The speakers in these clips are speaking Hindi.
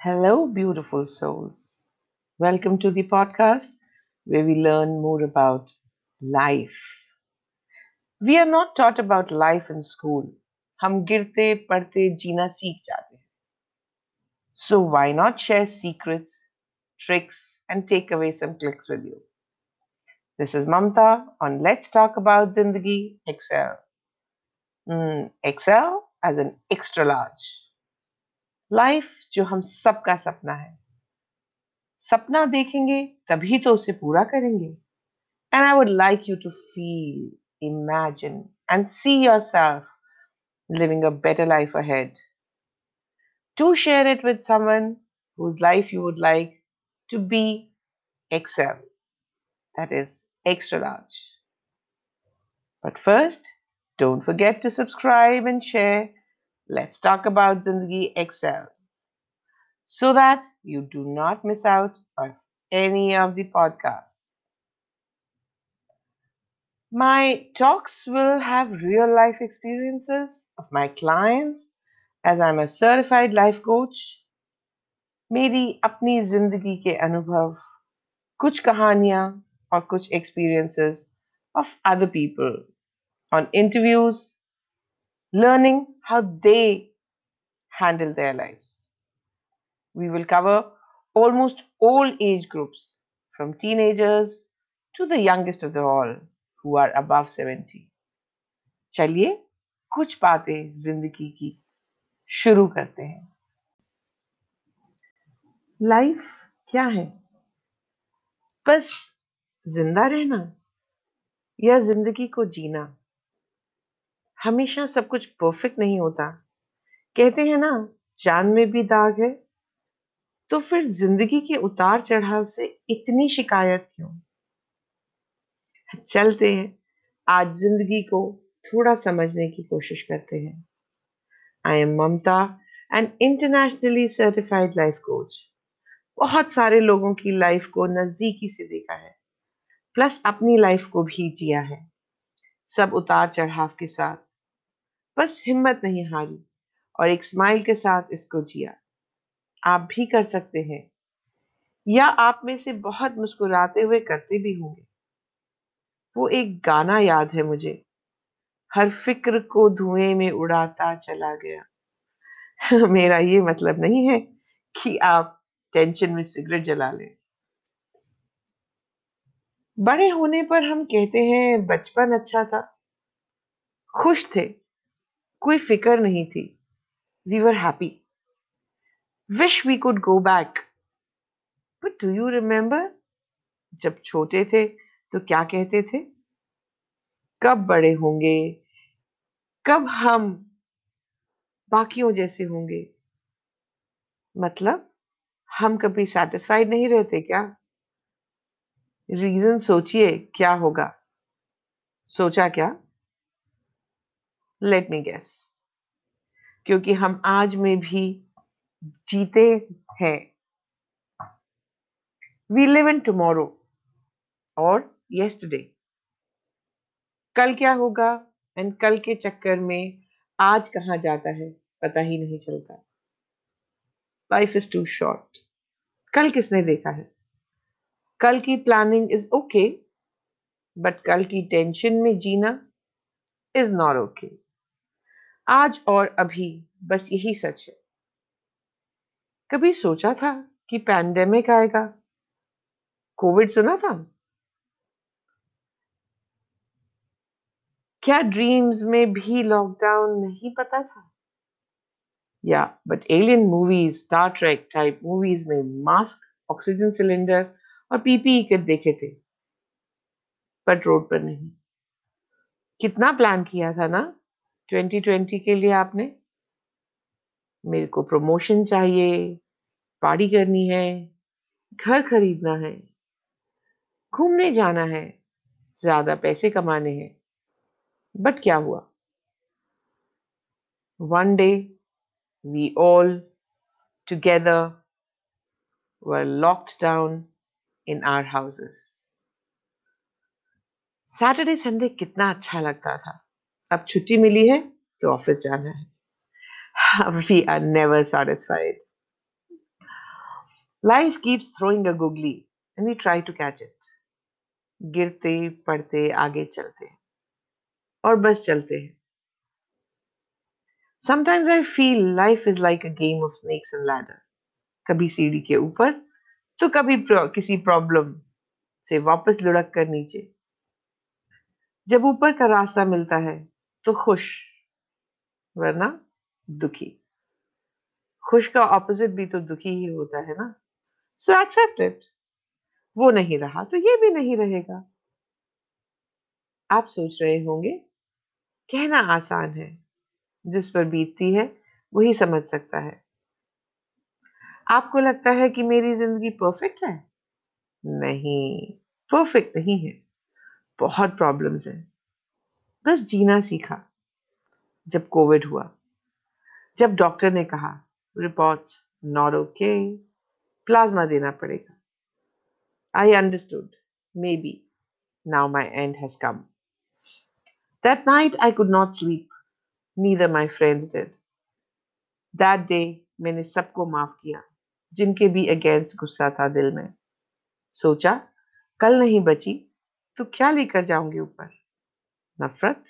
Hello, beautiful souls. Welcome to the podcast where we learn more about life. We are not taught about life in school. हम गिरते पढ़ते जीना सीख जाते हैं. So why not share secrets, tricks, and take away some clicks with you? This is Mamta on Let's Talk About Zindagi XL. Mm, XL as an extra large. Life जो हम सबका सपना है। सपना देखेंगे, तभी तो उसे पूरा करेंगे। And I would like you to feel imagine and see yourself living a better life ahead to share it with someone whose life you would like to be XL that is extra large but first don't forget to subscribe and share let's talk about Zindagi XL so that you do not miss out on any of the podcasts. My talks will have real life experiences of my clients as I'm a certified life coach. मेरी अपनी जिंदगी के अनुभव कुछ कहानियां और कुछ experiences of other people on interviews learning how they handle their lives. We will cover almost all age groups, from teenagers to the youngest of them all, who are above 70. चलिए कुछ बातें ज़िंदगी की शुरू करते हैं लाइफ क्या है बस ज़िंदा रहना या ज़िंदगी को जीना हमेशा सब कुछ परफेक्ट नहीं होता। कहते हैं ना, चाँद में भी दाग है। तो फिर ज़िंदगी के उतार चढ़ाव से इतनी शिकायत क्यों? चलते हैं। आज ज़िंदगी को थोड़ा समझने की कोशिश करते हैं। I am Mamta an internationally certified life coach बहुत सारे लोगों की लाइफ को नजदीकी से देखा है। प्लस अपनी लाइफ को भी जिया है। सब उतार चढ़ाव के साथ। बस हिम्मत नहीं हारी और एक स्माइल के साथ इसको जिया। आप भी कर सकते हैं। या आप में से बहुत मुस्कुराते हुए करते भी होंगे। वो एक गाना याद है मुझे। हर फ़िक्र को धुएँ में उड़ाता चला गया। मेरा ये मतलब नहीं है कि आप टेंशन में सिगरेट जला लें। बड़े होने पर हम कहते हैं, बचपन अच्छा था। खुश थे कोई फ़िक्र नहीं थी। We were happy wish we could go back but do you remember जब छोटे थे तो क्या कहते थे? कब बड़े होंगे? कब हम बाकियों जैसे होंगे? मतलब हम कभी सेटिस्फाइड नहीं रहते क्या? रीजन सोचिए, क्या होगा? सोचा क्या? लेट मी गेस क्योंकि हम आज में भी जीते हैं। वी लिव इन टुमारो और यस्टरडे कल क्या होगा एंड कल के चक्कर में आज कहा जाता है पता ही नहीं चलता। लाइफ इज़ टू शॉर्ट कल किसने देखा है? कल की प्लानिंग इज़ ओके बट कल की टेंशन में जीना इज़ नॉट ओके आज और अभी, बस यही सच है। कभी सोचा था कि पैंडेमिक आएगा? कोविड सुना था? क्या ड्रीम्स में भी लॉकडाउन नहीं पता था? या but alien movies Star Trek type movies में मास्क ऑक्सीजन सिलेंडर और पीपीई किट देखे थे। बट रोड पर नहीं। कितना प्लान किया था ना? 2020 के लिए आपने? मेरे को प्रमोशन चाहिए पार्टी करनी है, घर खरीदना है, घूमने जाना है, ज़्यादा पैसे कमाने हैं। बट क्या हुआ? One day we all together were locked down in our houses Saturday Sunday कितना अच्छा लगता था। अब छुट्टी मिली है तो ऑफ़िस जाना है। We are never satisfied Life keeps throwing a googly and we try to catch it. गिरते पड़ते आगे चलते। और बस चलते हैं। Sometimes I feel life is like a game of snakes and ladder. कभी सीढ़ी के ऊपर तो कभी किसी प्रॉब्लम से वापस लुढ़क कर नीचे। जब ऊपर का रास्ता मिलता है तो खुश, वरना दुखी। खुश का ऑपोजिट भी तो दुखी ही होता है ना। सो एक्सेप्ट इट वो नहीं रहा तो ये भी नहीं रहेगा। आप सोच रहे होंगे, कहना आसान है, जिस पर बीतती है, वही समझ सकता है। आपको लगता है कि मेरी ज़िंदगी परफेक्ट है? नहीं परफेक्ट नहीं है। बहुत प्रॉब्लम्स हैं। बस जीना सीखा, जब कोविड हुआ। जब डॉक्टर ने कहा रिपोर्ट नॉट ओके प्लाज्मा देना पड़ेगा। I understood maybe now my end has come that night I could not sleep neither my friends did that day मैंने सबको माफ़ किया, जिनके भी अगेंस्ट गुस्सा था दिल में। सोचा, कल नहीं बची तो क्या लेकर जाऊँगी ऊपर? नफरत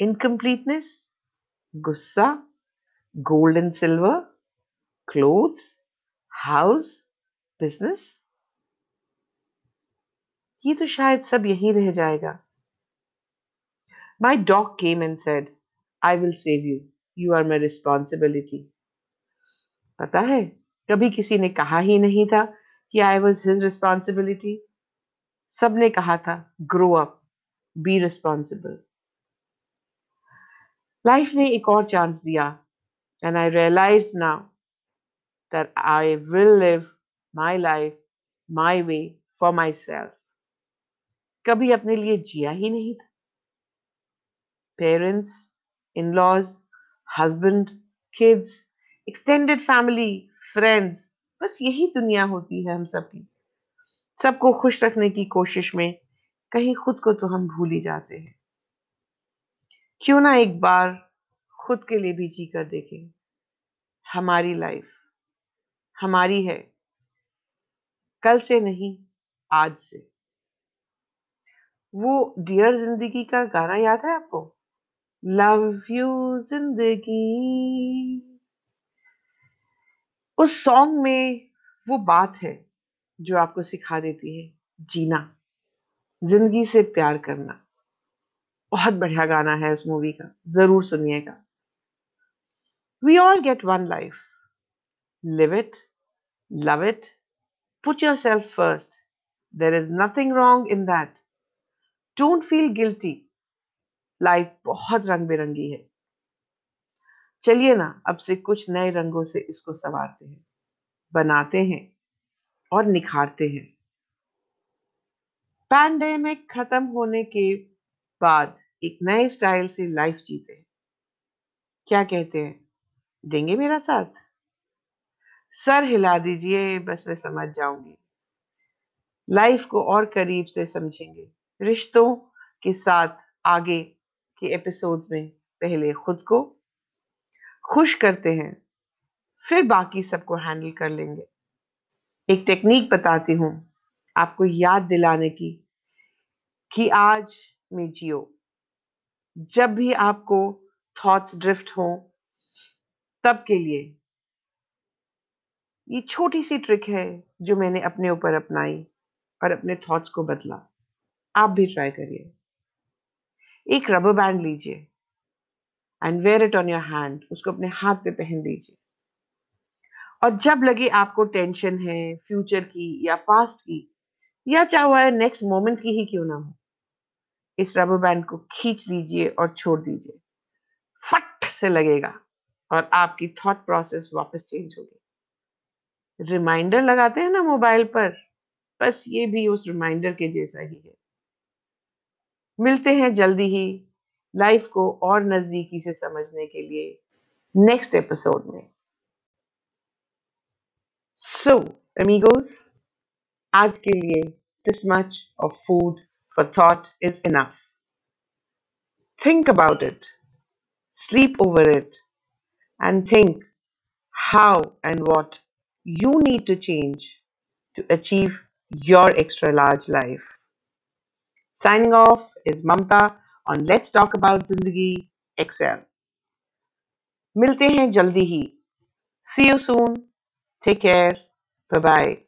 इनकम्प्लीटनेस गुस्सा gold and silver clothes house business ये तो शायद सब यहीं रह जाएगा। My dog came and said I will save you you are my responsibility पता है, कभी किसी ने कहा ही नहीं था कि आई वॉज़ हिज रिस्पॉन्सिबिलिटी सबने कहा था grow up be responsible life ने एक और चांस दिया and I realize now that I will live my life my way for myself कभी अपने लिए जिया ही नहीं था। Parents in laws husband kids extended family friends बस यही दुनिया होती है हम सबकी सबको खुश रखने की कोशिश में कहीं खुद को तो हम भूल ही जाते हैं। क्यों ना एक बार खुद के लिए भी जी कर देखें। हमारी लाइफ हमारी है। कल से नहीं, आज से। वो डियर ज़िंदगी का गाना याद है आपको? लव यू ज़िंदगी। उस सॉन्ग में वो बात है जो आपको सिखा देती है, जीना। ज़िंदगी से प्यार करना। बहुत बढ़िया गाना है उस मूवी का, ज़रूर सुनिएगा। We all get one life live it love it put yourself first there is nothing wrong in that don't feel guilty life बहुत रंग बिरंगी है। चलिए ना, अब से कुछ नए रंगों से इसको संवारते हैं। बनाते हैं और निखारते हैं। पैंडेमिक खत्म होने के बाद एक नए स्टाइल से लाइफ जीते क्या कहते हैं? देंगे मेरा साथ? सर हिला दीजिए, बस मैं समझ जाऊँगी। लाइफ को और करीब से समझेंगे। रिश्तों के साथ आगे के एपिसोड्स में पहले खुद को खुश करते हैं, फिर बाकी सबको हैंडल कर लेंगे। एक टेक्निक बताती हूँ। आपको याद दिलाने की कि आज में जियो जब भी आपको थॉट्स ड्रिफ्ट हो, तब के लिए ये छोटी सी ट्रिक है जो मैंने अपने ऊपर अपनाई और अपने थॉट्स को बदला। आप भी ट्राई करिए। एक रबर बैंड लीजिए and wear it on your hand उसको अपने हाथ पे पहन लीजिए। और जब लगे आपको टेंशन है फ्यूचर की या पास्ट की या चाहे वह नेक्स्ट मोमेंट की ही क्यों ना हो। इस रबर बैंड को खींच लीजिए और छोड़ दीजिए। फट से लगेगा और आपकी थॉट प्रोसेस वापस चेंज होगी। रिमाइंडर लगाते हैं ना मोबाइल पर। बस ये भी उस रिमाइंडर के जैसा ही है। मिलते हैं जल्दी ही लाइफ को और नजदीकी से समझने के लिए नेक्स्ट एपिसोड में। सो amigos आज के लिए this much of food for thought is enough think about it sleep over it and think how and what you need to change to achieve your extra large life. Signing off is Mamta on Let's Talk About Zindagi XL. मिलते हैं जल्दी ही See you soon. Take care. Bye bye.